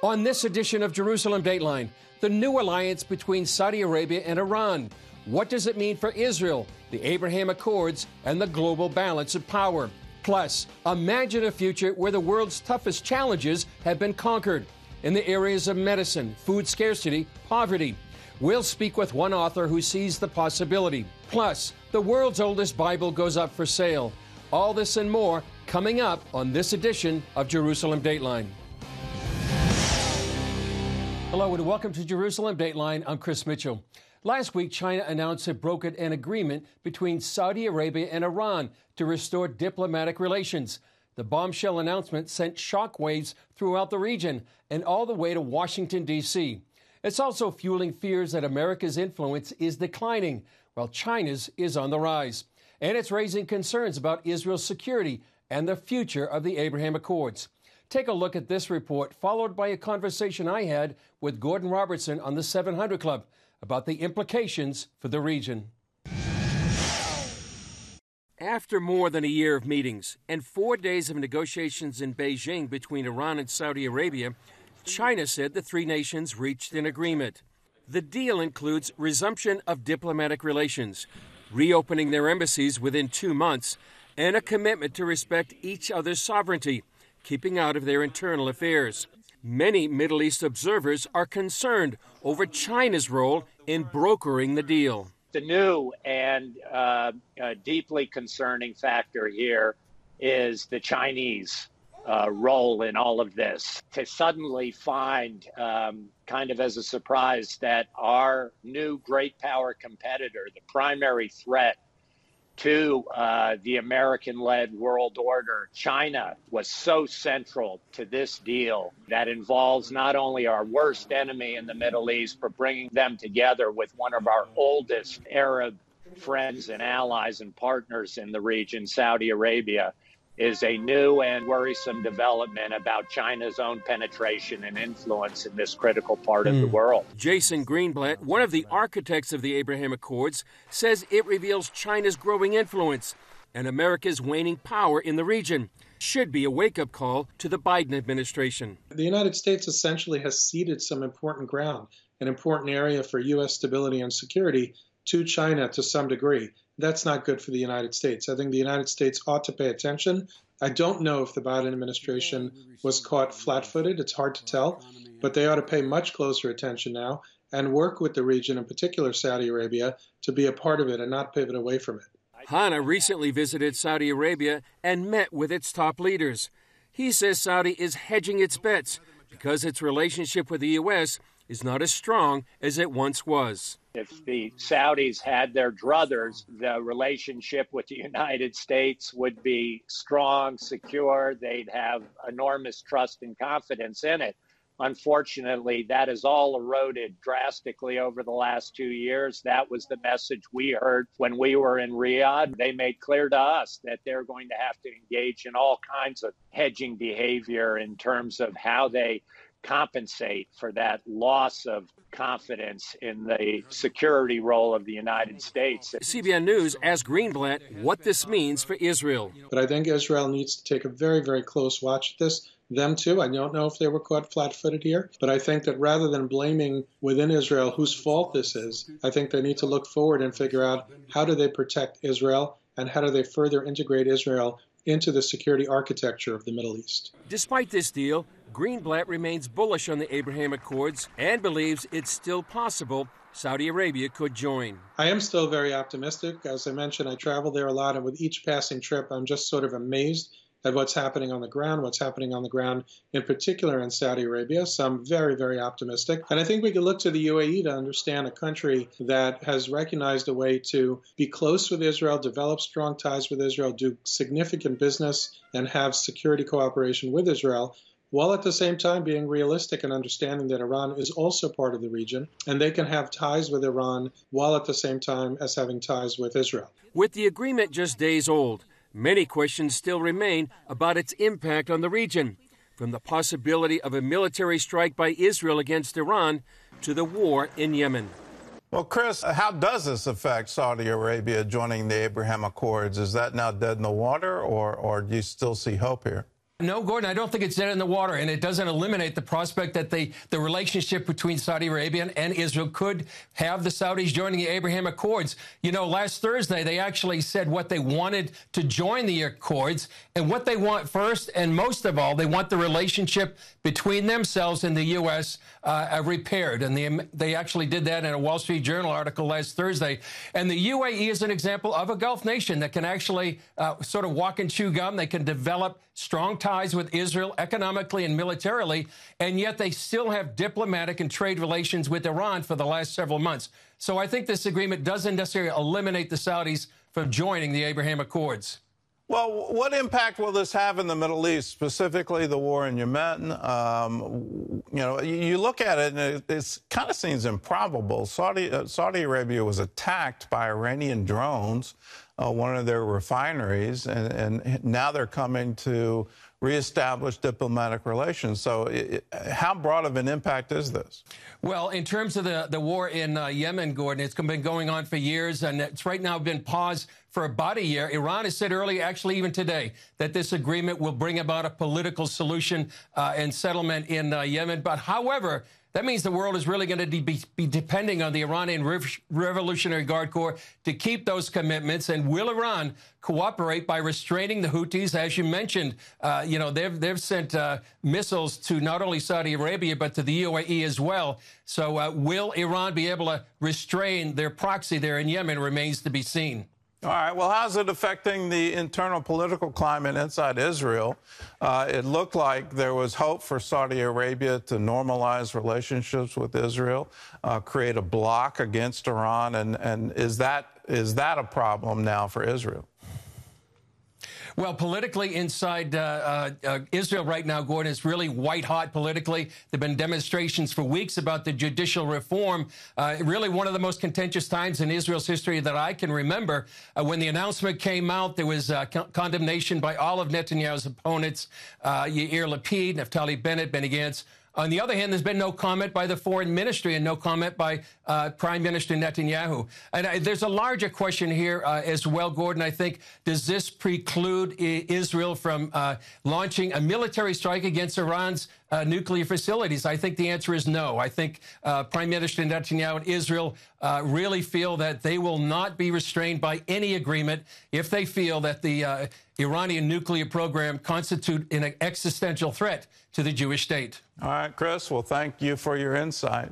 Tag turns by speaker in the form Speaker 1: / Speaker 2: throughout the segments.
Speaker 1: On this edition of Jerusalem Dateline, the new alliance between Saudi Arabia and Iran. What does it mean for Israel, the Abraham Accords, and the global balance of power? Plus, imagine a future where the world's toughest challenges have been conquered in the areas of medicine, food scarcity, poverty. We'll speak with one author who sees the possibility. Plus, the world's oldest Bible goes up for sale. All this and more coming up on this edition of Jerusalem Dateline. Hello and welcome to Jerusalem Dateline. I'm Chris Mitchell. Last week, China announced it brokered an agreement between Saudi Arabia and Iran to restore diplomatic relations. The bombshell announcement sent shockwaves throughout the region and all the way to Washington, D.C. It's also fueling fears that America's influence is declining, while China's is on the rise. And it's raising concerns about Israel's security and the future of the Abraham Accords. Take a look at this report, followed by a conversation I had with Gordon Robertson on the 700 Club about the implications for the region. After more than a year of meetings and four days of negotiations in Beijing between Iran and Saudi Arabia, China said the three nations reached an agreement. The deal includes resumption of diplomatic relations, reopening their embassies within two months, and a commitment to respect each other's sovereignty keeping out of their internal affairs. Many Middle East observers are concerned over China's role in brokering the deal.
Speaker 2: The new and uh, uh, deeply concerning factor here is the Chinese uh, role in all of this. To suddenly find, um, kind of as a surprise, that our new great power competitor, the primary threat to uh, the American led world order. China was so central to this deal that involves not only our worst enemy in the Middle East, but bringing them together with one of our oldest Arab friends and allies and partners in the region, Saudi Arabia is a new and worrisome development about China's own penetration and influence in this critical part mm. of the hmm. world.
Speaker 1: Jason Greenblatt, one of the architects of the Abraham Accords, says it reveals China's growing influence and America's waning power in the region. Should be a wake up call to the Biden administration.
Speaker 3: The United States essentially has ceded some important ground, an important area for U.S. stability and security to China to some degree that's not good for the United States. I think the United States ought to pay attention. I don't know if the Biden administration was caught flat footed. It's hard to tell, but they ought to pay much closer attention now and work with the region, in particular Saudi Arabia, to be a part of it and not pivot away from it.
Speaker 1: Hannah recently visited Saudi Arabia and met with its top leaders. He says Saudi is hedging its bets because its relationship with the U.S. is not as strong as it once was.
Speaker 2: If the Saudis had their druthers, the relationship with the United States would be strong, secure. They'd have enormous trust and confidence in it. Unfortunately, that has all eroded drastically over the last two years. That was the message we heard when we were in Riyadh. They made clear to us that they're going to have to engage in all kinds of hedging behavior in terms of how they compensate for that loss of confidence in the security role of the United States.
Speaker 1: CBN News asked Greenblatt what this means for Israel.
Speaker 3: But I think Israel needs to take a very, very close watch at this. Them too. I don't know if they were caught flat footed here, but I think that rather than blaming within Israel whose fault this is, I think they need to look forward and figure out how do they protect Israel and how do they further integrate Israel into the security architecture of the Middle East.
Speaker 1: Despite this deal, Greenblatt remains bullish on the Abraham Accords and believes it's still possible Saudi Arabia could join.
Speaker 3: I am still very optimistic. As I mentioned, I travel there a lot, and with each passing trip, I'm just sort of amazed at what's happening on the ground, what's happening on the ground in particular in Saudi Arabia. So I'm very, very optimistic. And I think we can look to the UAE to understand a country that has recognized a way to be close with Israel, develop strong ties with Israel, do significant business, and have security cooperation with Israel while at the same time being realistic and understanding that Iran is also part of the region and they can have ties with Iran while at the same time as having ties with Israel.
Speaker 1: With the agreement just days old, Many questions still remain about its impact on the region, from the possibility of a military strike by Israel against Iran to the war in Yemen.
Speaker 4: Well, Chris, how does this affect Saudi Arabia joining the Abraham Accords? Is that now dead in the water, or, or do you still see hope here?
Speaker 1: No, Gordon, I don't think it's dead in the water, and it doesn't eliminate the prospect that the, the relationship between Saudi Arabia and Israel could have the Saudis joining the Abraham Accords. You know, last Thursday, they actually said what they wanted to join the Accords, and what they want first, and most of all, they want the relationship between themselves and the U.S. Uh, repaired. And they, they actually did that in a Wall Street Journal article last Thursday. And the UAE is an example of a Gulf nation that can actually uh, sort of walk and chew gum. They can develop strong with Israel economically and militarily, and yet they still have diplomatic and trade relations with Iran for the last several months. So I think this agreement doesn't necessarily eliminate the Saudis from joining the Abraham Accords.
Speaker 4: Well, what impact will this have in the Middle East, specifically the war in Yemen? Um, you know, you look at it and it kind of seems improbable. Saudi, uh, Saudi Arabia was attacked by Iranian drones, uh, one of their refineries, and, and, now they're coming to reestablish diplomatic relations. So, it, how broad of an impact is this?
Speaker 1: Well, in terms of the, the war in uh, Yemen, Gordon, it's been going on for years, and it's right now been paused for about a year. Iran has said earlier, actually even today, that this agreement will bring about a political solution uh, and settlement in uh, Yemen. But however, that means the world is really going to be, be, depending on the Iranian Revolutionary Guard Corps to keep those commitments. And will Iran cooperate by restraining the Houthis? As you mentioned, uh, you know they've they've sent uh, missiles to not only Saudi Arabia but to the UAE as well. So uh, will Iran be able to restrain their proxy there in Yemen? Remains to be seen.
Speaker 4: All right. Well, how's it affecting the internal political climate inside Israel? Uh, it looked like there was hope for Saudi Arabia to normalize relationships with Israel, uh, create a block against Iran, and, and is that is that a problem now for Israel?
Speaker 1: Well, politically inside uh, uh, uh, Israel right now, Gordon, is really white hot politically. There have been demonstrations for weeks about the judicial reform. Uh, really, one of the most contentious times in Israel's history that I can remember. Uh, when the announcement came out, there was uh, con- condemnation by all of Netanyahu's opponents Yair Lapid, Naftali Bennett, Benny Gantz. On the other hand, there's been no comment by the foreign ministry and no comment by uh, Prime Minister Netanyahu. And uh, there's a larger question here uh, as well, Gordon. I think does this preclude I- Israel from uh, launching a military strike against Iran's uh, nuclear facilities? I think the answer is no. I think uh, Prime Minister Netanyahu and Israel really feel that they will not be restrained by any agreement if they feel that the Iranian nuclear program constitute an existential threat to the Jewish state.
Speaker 4: All right, Chris. Well, thank you for your insight.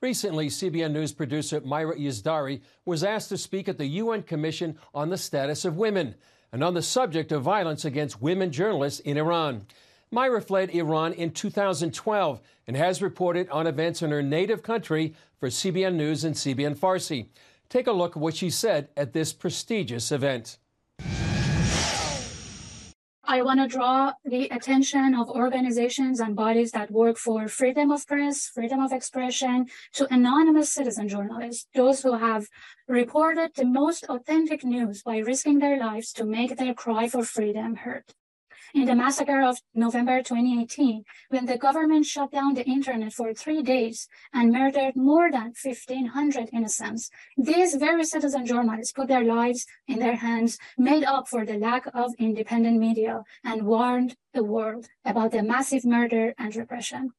Speaker 1: Recently, CBN News producer Myra Yazdari was asked to speak at the UN Commission on the Status of Women and on the subject of violence against women journalists in Iran. Myra fled Iran in 2012 and has reported on events in her native country for CBN News and CBN Farsi. Take a look at what she said at this prestigious event.
Speaker 5: I want to draw the attention of organizations and bodies that work for freedom of press, freedom of expression, to anonymous citizen journalists, those who have reported the most authentic news by risking their lives to make their cry for freedom heard in the massacre of November 2018, when the government shut down the internet for three days and murdered more than 1,500 innocents, these very citizen journalists put their lives in their hands, made up for the lack of independent media, and warned the world about the massive murder and repression.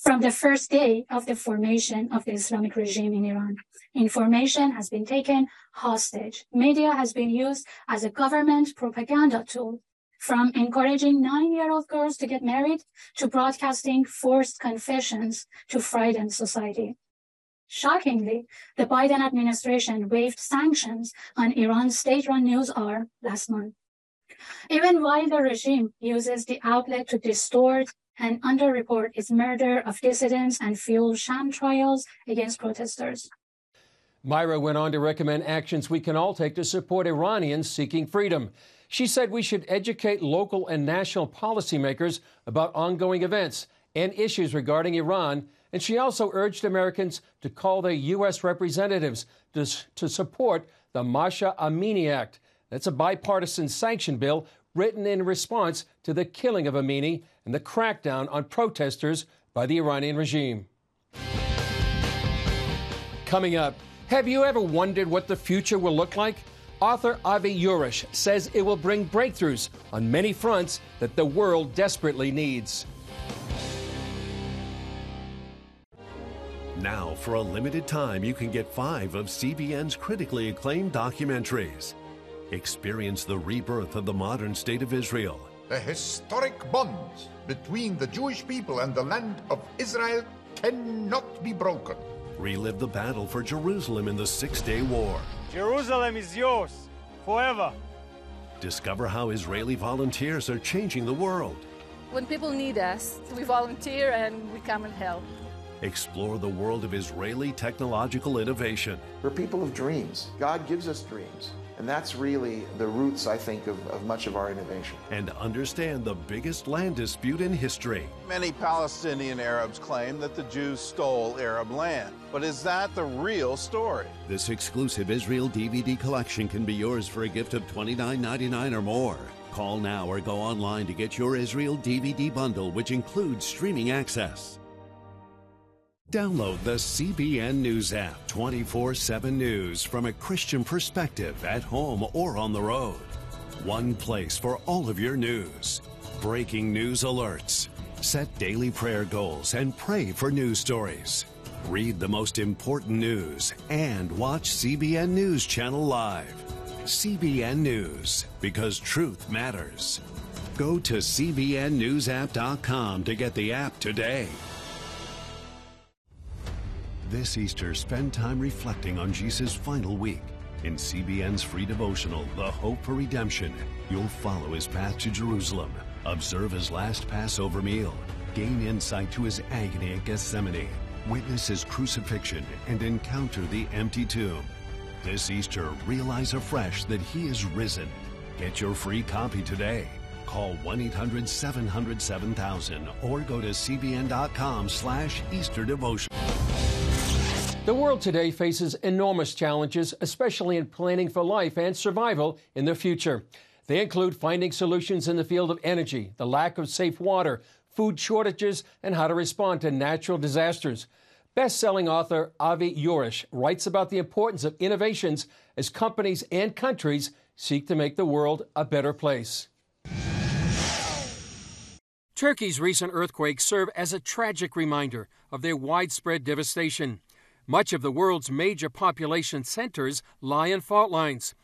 Speaker 5: From the first day of the formation of the Islamic regime in Iran, information has been taken hostage. Media has been used as a government propaganda tool from encouraging nine year old girls to get married to broadcasting forced confessions to frighten society. Shockingly, the Biden administration waived sanctions on Iran's state run news arm last month. Even while the regime uses the outlet to distort and underreport its murder of dissidents and fuel sham trials against protesters.
Speaker 1: Myra went on to recommend actions we can all take to support Iranians seeking freedom. She said we should educate local and national policymakers about ongoing events and issues regarding Iran. And she also urged Americans to call their U.S. representatives to, to support the Mahsa Amini Act. That's a bipartisan sanction bill written in response to the killing of Amini and the crackdown on protesters by the Iranian regime. Coming up, have you ever wondered what the future will look like? Author Avi Jorisch says it will bring breakthroughs on many fronts that the world desperately needs.
Speaker 6: Now, for a limited time, you can get five of CBN's critically acclaimed documentaries. Experience the rebirth of the modern state of Israel.
Speaker 7: The historic bonds between the Jewish people and the land of Israel cannot be broken.
Speaker 6: Relive the battle for Jerusalem in the Six Day War.
Speaker 8: Jerusalem is yours forever.
Speaker 6: Discover how Israeli volunteers are changing the world.
Speaker 9: When people need us, we volunteer and we come and help.
Speaker 6: Explore the world of Israeli technological innovation.
Speaker 10: We're people of dreams. God gives us dreams. And that's really the roots, I think, of, of, much of our innovation.
Speaker 6: And understand the biggest land dispute in history.
Speaker 4: Many Palestinian Arabs claim that the Jews stole Arab land. But is that the real story?
Speaker 6: This exclusive Israel DVD collection can be yours for a gift of $29.99 or more. Call now or go online to get your Israel DVD bundle, which includes streaming access. Download the CBN News app 24 7 news from a Christian perspective at home or on the road. One place for all of your news. Breaking news alerts. Set daily prayer goals and pray for news stories. Read the most important news and watch CBN News Channel Live. CBN News, because truth matters. Go to CBNNewsApp.com to get the app today. This Easter, spend time reflecting on Jesus' final week. In CBN's free devotional, The Hope for Redemption, you'll follow his path to Jerusalem, observe his last Passover meal, gain insight to his agony at Gethsemane, witness his crucifixion, and encounter the empty tomb. This Easter, realize afresh that he is risen. Get your free copy today. Call 1-800-700-7000 or go to cbn.com slash Easter Devotion.
Speaker 1: The world today faces enormous challenges, especially in planning for life and survival in the future. They include finding solutions in the field of energy, the lack of safe water, food shortages, and how to respond to natural disasters. Best selling author Avi Jorisch writes about the importance of innovations as companies and countries seek to make the world a better place. Turkey's recent earthquakes serve as a tragic reminder of their widespread devastation. Much of the world's major population centers lie in fault lines.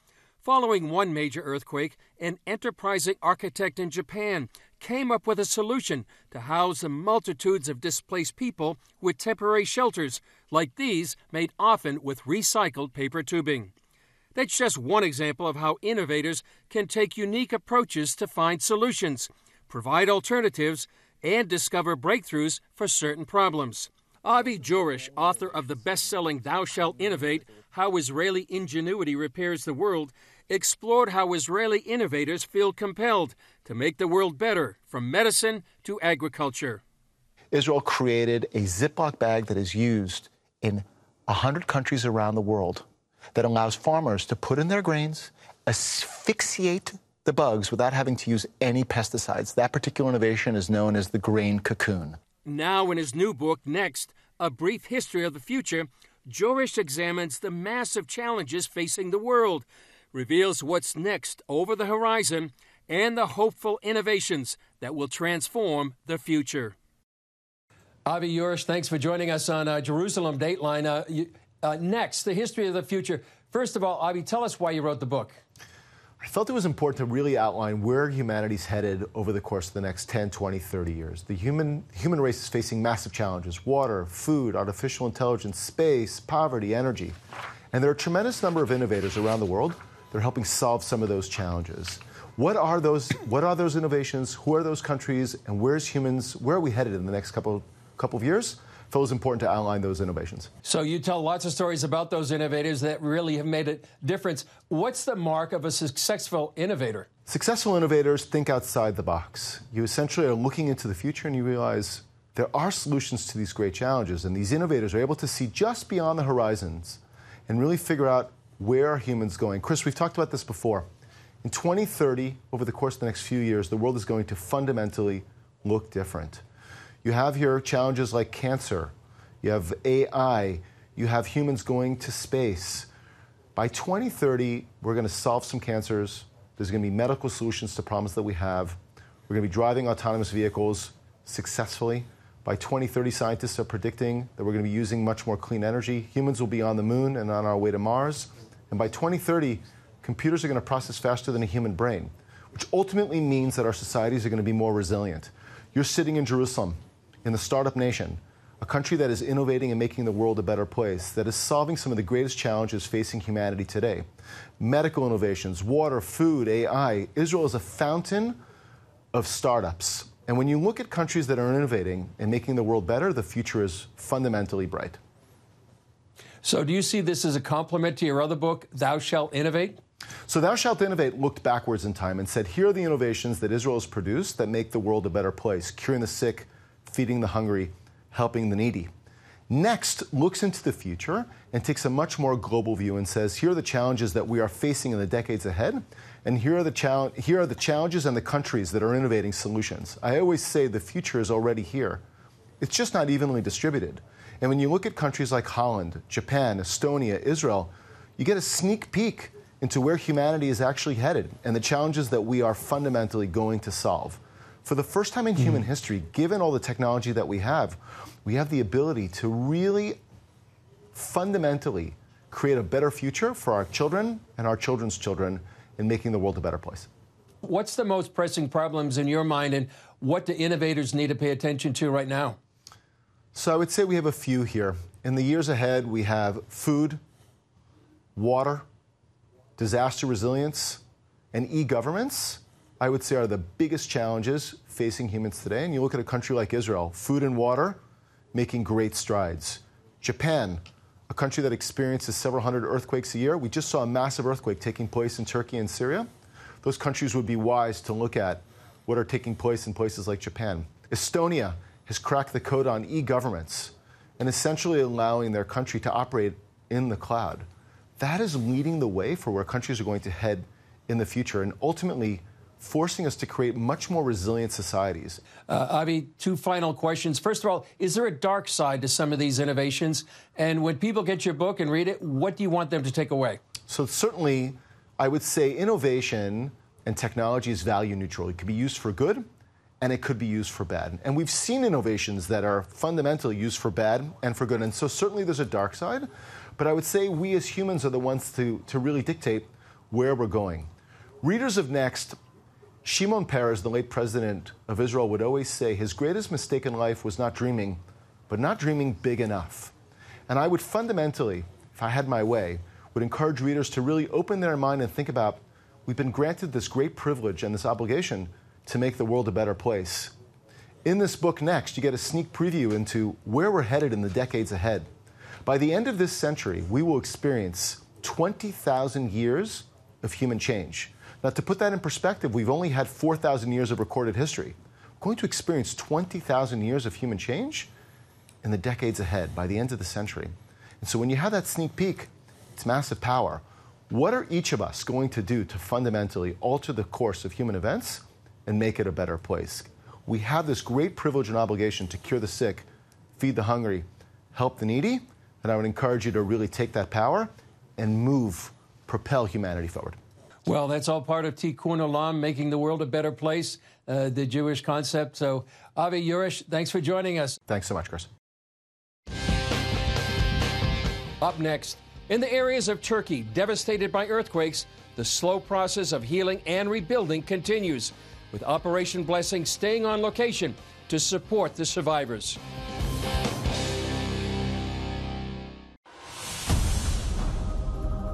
Speaker 1: Following one major earthquake, an enterprising architect in Japan came up with a solution to house the multitudes of displaced people with temporary shelters, like these made often with recycled paper tubing. That's just one example of how innovators can take unique approaches to find solutions, provide alternatives, and discover breakthroughs for certain problems. Avi Jorisch, author of the best selling Thou Shalt Innovate How Israeli Ingenuity Repairs the World, explored how Israeli innovators feel compelled to make the world better, from medicine to agriculture.
Speaker 10: Israel created a Ziploc bag that is used in 100 countries around the world that allows farmers to put in their grains, asphyxiate the bugs without having to use any pesticides. That particular innovation is known as the grain cocoon.
Speaker 1: Now, in his new book, Next A Brief History of the Future, Jorisch examines the massive challenges facing the world, reveals what's next over the horizon, and the hopeful innovations that will transform the future. Avi Jorisch, thanks for joining us on uh, Jerusalem Dateline. Uh, you, uh, next, the history of the future. First of all, Avi, tell us why you wrote the book.
Speaker 11: I felt it was important to really outline where humanity's headed over the course of the next 10, 20, 30 years. The human, human race is facing massive challenges water, food, artificial intelligence, space, poverty, energy. And there are a tremendous number of innovators around the world that are helping solve some of those challenges. What are those, what are those innovations? Who are those countries? And where's humans, where are we headed in the next couple, couple of years? Felt it was important to outline those innovations.
Speaker 1: So you tell lots of stories about those innovators that really have made a difference. What's the mark of a successful innovator?
Speaker 11: Successful innovators think outside the box. You essentially are looking into the future and you realize there are solutions to these great challenges, and these innovators are able to see just beyond the horizons and really figure out where are humans going. Chris, we've talked about this before. In 2030, over the course of the next few years, the world is going to fundamentally look different. You have here challenges like cancer, you have AI, you have humans going to space. By 2030, we're going to solve some cancers. There's going to be medical solutions to problems that we have. We're going to be driving autonomous vehicles successfully. By 2030, scientists are predicting that we're going to be using much more clean energy. Humans will be on the moon and on our way to Mars. And by 2030, computers are going to process faster than a human brain, which ultimately means that our societies are going to be more resilient. You're sitting in Jerusalem, in the startup nation, a country that is innovating and making the world a better place, that is solving some of the greatest challenges facing humanity today. Medical innovations, water, food, AI. Israel is a fountain of startups. And when you look at countries that are innovating and making the world better, the future is fundamentally bright.
Speaker 1: So, do you see this as a complement to your other book, Thou Shalt Innovate?
Speaker 11: So, Thou Shalt Innovate looked backwards in time and said, here are the innovations that Israel has produced that make the world a better place, curing the sick, feeding the hungry, helping the needy. Next looks into the future and takes a much more global view and says, here are the challenges that we are facing in the decades ahead, and here are the, chal- here are the challenges and the countries that are innovating solutions. I always say the future is already here. It's just not evenly distributed. And when you look at countries like Holland, Japan, Estonia, Israel, you get a sneak peek into where humanity is actually headed and the challenges that we are fundamentally going to solve. For the first time in mm human history, given all the technology that we have, we have the ability to really fundamentally create a better future for our children and our children's children in making the world a better place.
Speaker 1: What's the most pressing problems in your mind, and what do innovators need to pay attention to right now?
Speaker 11: So I would say we have a few here. In the years ahead, we have food, water, disaster resilience, and e governments. I would say are the biggest challenges facing humans today. And you look at a country like Israel, food and water making great strides. Japan, a country that experiences several hundred earthquakes a year. We just saw a massive earthquake taking place in Turkey and Syria. Those countries would be wise to look at what are taking place in places like Japan. Estonia has cracked the code on e governments and essentially allowing their country to operate in the cloud. That is leading the way for where countries are going to head in the future and ultimately forcing us to create much more resilient societies.
Speaker 1: Uh, Avi, two final questions. First of all, is there a dark side to some of these innovations? And when people get your book and read it, what do you want them to take away?
Speaker 11: So, certainly, I would say innovation and technology is value neutral. It could be used for good and it could be used for bad. And we've seen innovations that are fundamentally used for bad and for good. And so certainly there's a dark side, but I would say we as humans are the ones to, to really dictate where we're going. Readers of Next, Shimon Peres, the late president of Israel, would always say his greatest mistake in life was not dreaming, but not dreaming big enough. And I would fundamentally, if I had my way, would encourage readers to really open their mind and think about we've been granted this great privilege and this obligation to make the world a better place. In this book, next, you get a sneak preview into where we're headed in the decades ahead. By the end of this century, we will experience 20,000 years of human change. Now, to put that in perspective, we've only had 4,000 years of recorded history. We're going to experience 20,000 years of human change in the decades ahead by the end of the century. And so, when you have that sneak peek, it's massive power. What are each of us going to do to fundamentally alter the course of human events and make it a better place. We have this great privilege and obligation to cure the sick, feed the hungry, help the needy, and I would encourage you to really take that power and move, propel humanity forward.
Speaker 1: Well, that's all part of Tikkun Olam, making the world a better place, uh, the Jewish concept. So, Avi Jorisch, thanks for joining us.
Speaker 11: Thanks so much, Chris.
Speaker 1: Up next, in the areas of Turkey devastated by earthquakes, the slow process of healing and rebuilding continues with Operation Blessing staying on location to support the survivors.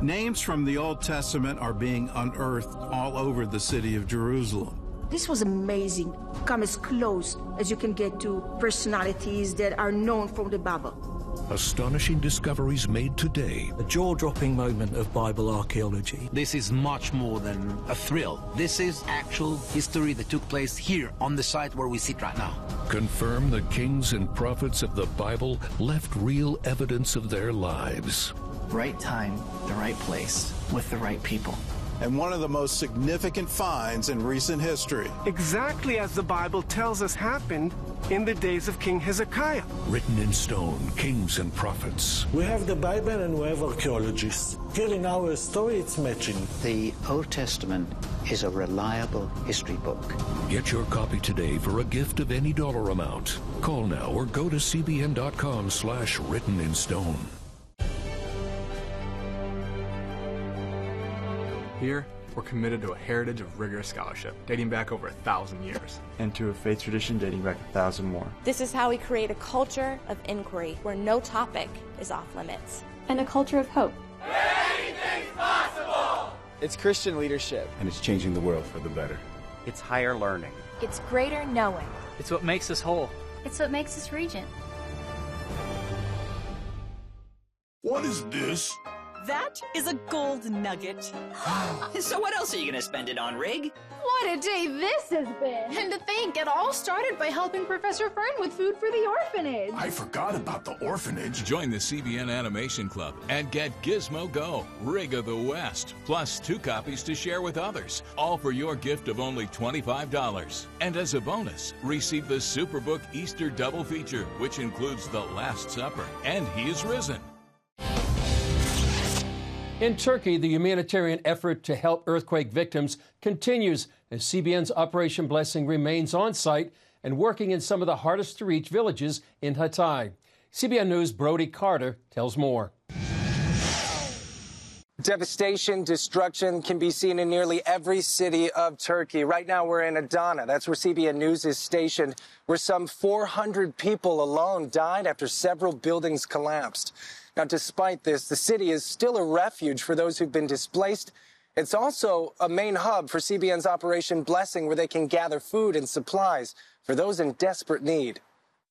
Speaker 12: Names from the Old Testament are being unearthed all over the city of Jerusalem.
Speaker 13: This was amazing. Come as close as you can get to personalities that are known from the Bible.
Speaker 14: Astonishing discoveries made today.
Speaker 15: A jaw-dropping moment of Bible archaeology.
Speaker 16: This is much more than a thrill. This is actual history that took place here on the site where we sit right now.
Speaker 14: Confirm the kings and prophets of the Bible left real evidence of their lives.
Speaker 17: Right time, the right place, with the right people.
Speaker 12: and one of the most significant finds in recent history.
Speaker 17: Exactly as the Bible tells us happened in the days of King Hezekiah.
Speaker 14: Written in stone, kings and prophets.
Speaker 18: We have the Bible and we have archaeologists. Here in our story, it's matching.
Speaker 19: The Old Testament is a reliable history book.
Speaker 14: Get your copy today for a gift of any dollar amount. Call now or go to cbn.com slash written in stone.
Speaker 20: Here, we're committed to a heritage of rigorous scholarship dating back over a thousand years.
Speaker 21: And to a faith tradition dating back a thousand more.
Speaker 22: This is how we create a culture of inquiry where no topic is off limits.
Speaker 23: And a culture of hope.
Speaker 24: Anything's possible!
Speaker 25: It's Christian leadership.
Speaker 26: And it's changing the world for the better.
Speaker 27: It's higher learning.
Speaker 28: It's greater knowing.
Speaker 29: It's what makes us whole.
Speaker 28: It's what makes us regent.
Speaker 30: What is this?
Speaker 31: That is a gold nugget.
Speaker 32: so what else are you gonna spend it on, Rig?
Speaker 33: What a day this has been! And to think, it all started by helping Professor Fern with food for the orphanage.
Speaker 30: I forgot about the orphanage.
Speaker 34: Join the CBN Animation Club and get Gizmo Go, Rig of the West, plus two copies to share with others, all for your gift of only $25. And as a bonus, receive the Superbook Easter Double Feature, which includes The Last Supper and He is Risen.
Speaker 1: In Turkey, the humanitarian effort to help earthquake victims continues as CBN's Operation Blessing remains on site and working in some of the hardest to reach villages in Hatay. CBN News' Brody Carter tells more.
Speaker 35: Devastation, destruction can be seen in nearly every city of Turkey. Right now, we're in Adana. That's where CBN News is stationed, where some 400 people alone died after several buildings collapsed. Now, despite this, the city is still a refuge for those who've been displaced. It's also a main hub for CBN's Operation Blessing, where they can gather food and supplies for those in desperate need.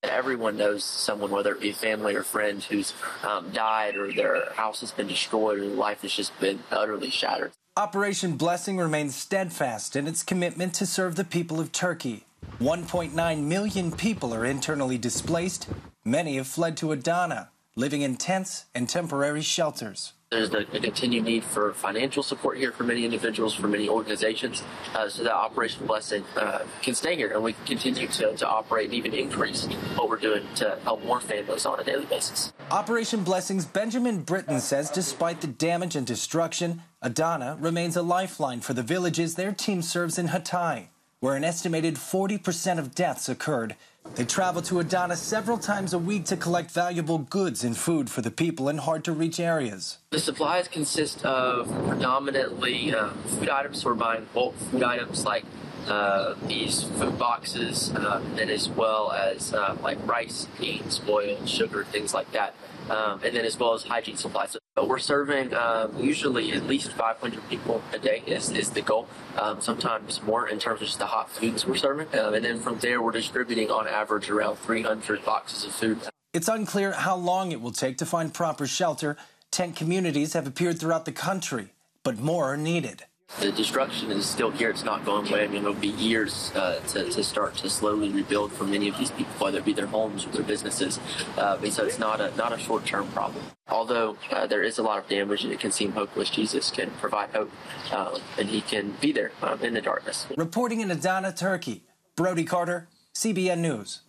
Speaker 36: Everyone knows someone, whether it be family or friend, who's um, died or their house has been destroyed or life has just been utterly shattered.
Speaker 35: Operation Blessing remains steadfast in its commitment to serve the people of Turkey. 1.9 million people are internally displaced. Many have fled to Adana, living in tents and temporary shelters.
Speaker 36: There's a, a continued need for financial support here for many individuals, for many organizations, uh, so that Operation Blessing uh, can stay here and we can continue to, to operate and even increase what we're doing to help more families on a daily basis.
Speaker 35: Operation Blessing's Benjamin Britton says despite the damage and destruction, Adana remains a lifeline for the villages their team serves in Hatay, where an estimated 40% of deaths occurred they travel to Adana several times a week to collect valuable goods and food for the people in hard to reach areas.
Speaker 36: The supplies consist of predominantly uh, food items. We're buying bulk food items like uh, these food boxes, uh, and as well as uh, like rice, beans, oil, sugar, things like that. Um, and then as well as hygiene supplies. So we're serving um, usually at least 500 people a day is, is the goal. Um, sometimes more in terms of just the hot foods we're serving. Um, and then from there, we're distributing on average around 300 boxes of food.
Speaker 35: It's unclear how long it will take to find proper shelter. Tent communities have appeared throughout the country, but more are needed.
Speaker 36: The destruction is still here. It's not going away. I mean, it'll be years uh, to, to start to slowly rebuild for many of these people, whether it be their homes or their businesses. Uh, so it's not a not a short term problem. Although uh, there is a lot of damage and it can seem hopeless, Jesus can provide hope, um, and He can be there um, in the darkness.
Speaker 35: Reporting in Adana, Turkey, Brody Carter, CBN News.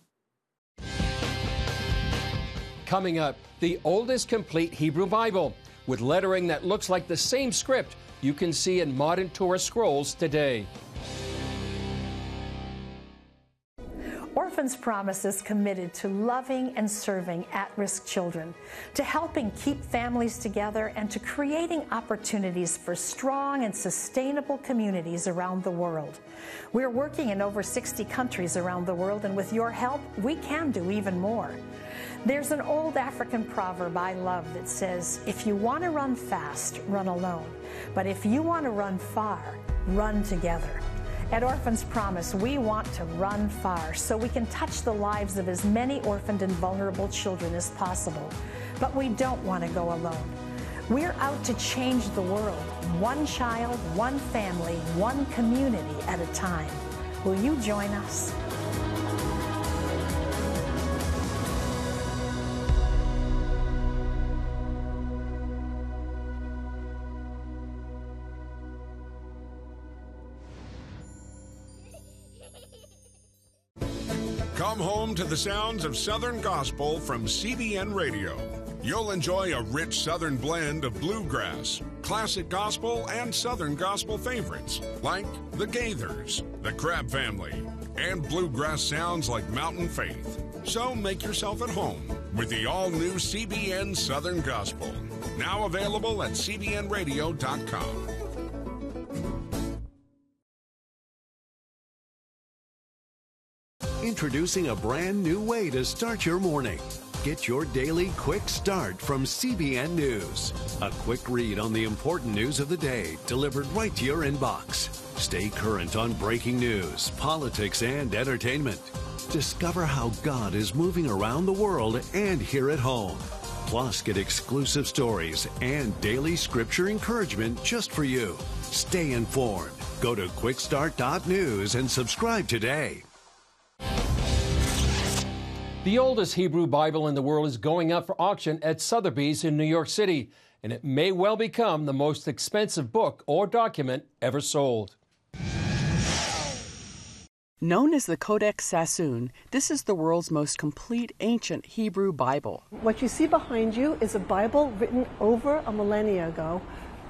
Speaker 1: Coming up, the oldest complete Hebrew Bible with lettering that looks like the same script you can see in modern Torah scrolls today.
Speaker 37: Orphans Promise is committed to loving and serving at risk children, to helping keep families together, and to creating opportunities for strong and sustainable communities around the world. We're working in over 60 countries around the world, and with your help, we can do even more. There's an old African proverb I love that says, If you want to run fast, run alone. But if you want to run far, run together. At Orphans Promise, we want to run far so we can touch the lives of as many orphaned and vulnerable children as possible. But we don't want to go alone. We're out to change the world, one child, one family, one community at a time. Will you join us?
Speaker 38: To the sounds of Southern Gospel from CBN Radio. You'll enjoy a rich Southern blend of bluegrass, classic gospel, and Southern gospel favorites like the Gaithers, the Crabb Family, and bluegrass sounds like Mountain Faith. So make yourself at home with the all new CBN Southern Gospel. Now available at CBNRadio.com.
Speaker 39: Introducing a brand new way to start your morning. Get your daily quick start from CBN News. A quick read on the important news of the day delivered right to your inbox. Stay current on breaking news, politics, and entertainment. Discover how God is moving around the world and here at home. Plus, get exclusive stories and daily scripture encouragement just for you. Stay informed. Go to quickstart.news and subscribe today.
Speaker 1: The oldest Hebrew Bible in the world is going up for auction at Sotheby's in New York City, and it may well become the most expensive book or document ever sold.
Speaker 40: Known as the Codex Sassoon, this is the world's most complete ancient Hebrew Bible.
Speaker 41: What you see behind you is a Bible written over a millennia ago,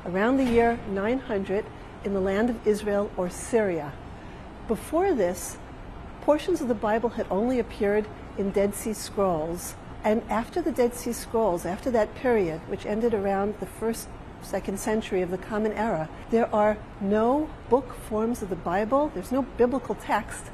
Speaker 41: around the year 900, in the land of Israel or Syria. Before this, portions of the Bible had only appeared in Dead Sea Scrolls. And after the Dead Sea Scrolls, after that period, which ended around the first, second century of the Common Era, there are no book forms of the Bible, there's no biblical text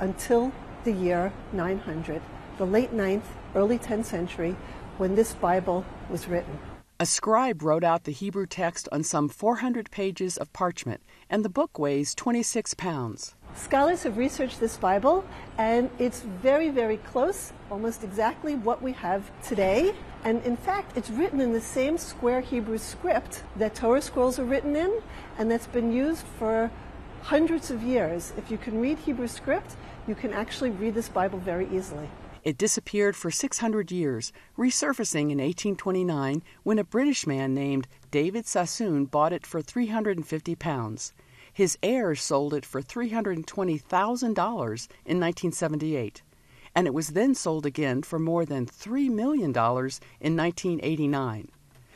Speaker 41: until the year 900, the late 9th, early 10th century, when this Bible was written.
Speaker 40: A scribe wrote out the Hebrew text on some 400 pages of parchment, and the book weighs 26 pounds.
Speaker 41: Scholars have researched this Bible, and it's very, very close, almost exactly what we have today. And in fact, it's written in the same square Hebrew script that Torah scrolls are written in, and that's been used for hundreds of years. If you can read Hebrew script, you can actually read this Bible very easily.
Speaker 40: It disappeared for 600 years, resurfacing in 1829 when a British man named David Sassoon bought it for 350 pounds. His heirs sold it for $320,000 in 1978, and it was then sold again for more than $3 million in 1989.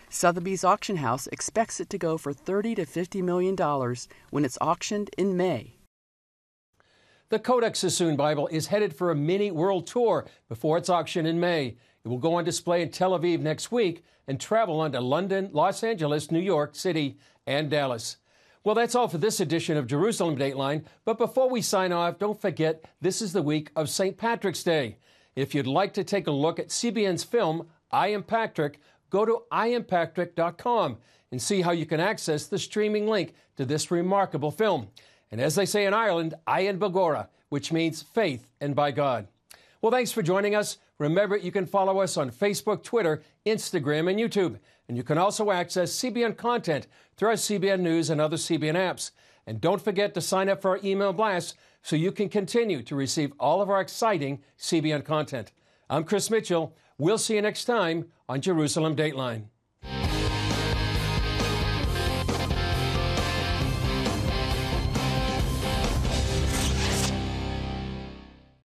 Speaker 40: Sotheby's auction house expects it to go for 30 to 50 million dollars when it's auctioned in May.
Speaker 1: The Codex Sassoon Bible is headed for a mini world tour before its auction in May. It will go on display in Tel Aviv next week and travel on to London, Los Angeles, New York City, and Dallas. Well, that's all for this edition of Jerusalem Dateline. But before we sign off, don't forget this is the week of St. Patrick's Day. If you'd like to take a look at CBN's film, I Am Patrick, go to iampatrick.com and see how you can access the streaming link to this remarkable film. And as they say in Ireland, Ayan Bagora, which means faith and by God. Well, thanks for joining us. Remember, you can follow us on Facebook, Twitter, Instagram, and YouTube. And you can also access CBN content through our CBN News and other CBN apps. And don't forget to sign up for our email blast so you can continue to receive all of our exciting CBN content. I'm Chris Mitchell. We'll see you next time on Jerusalem Dateline.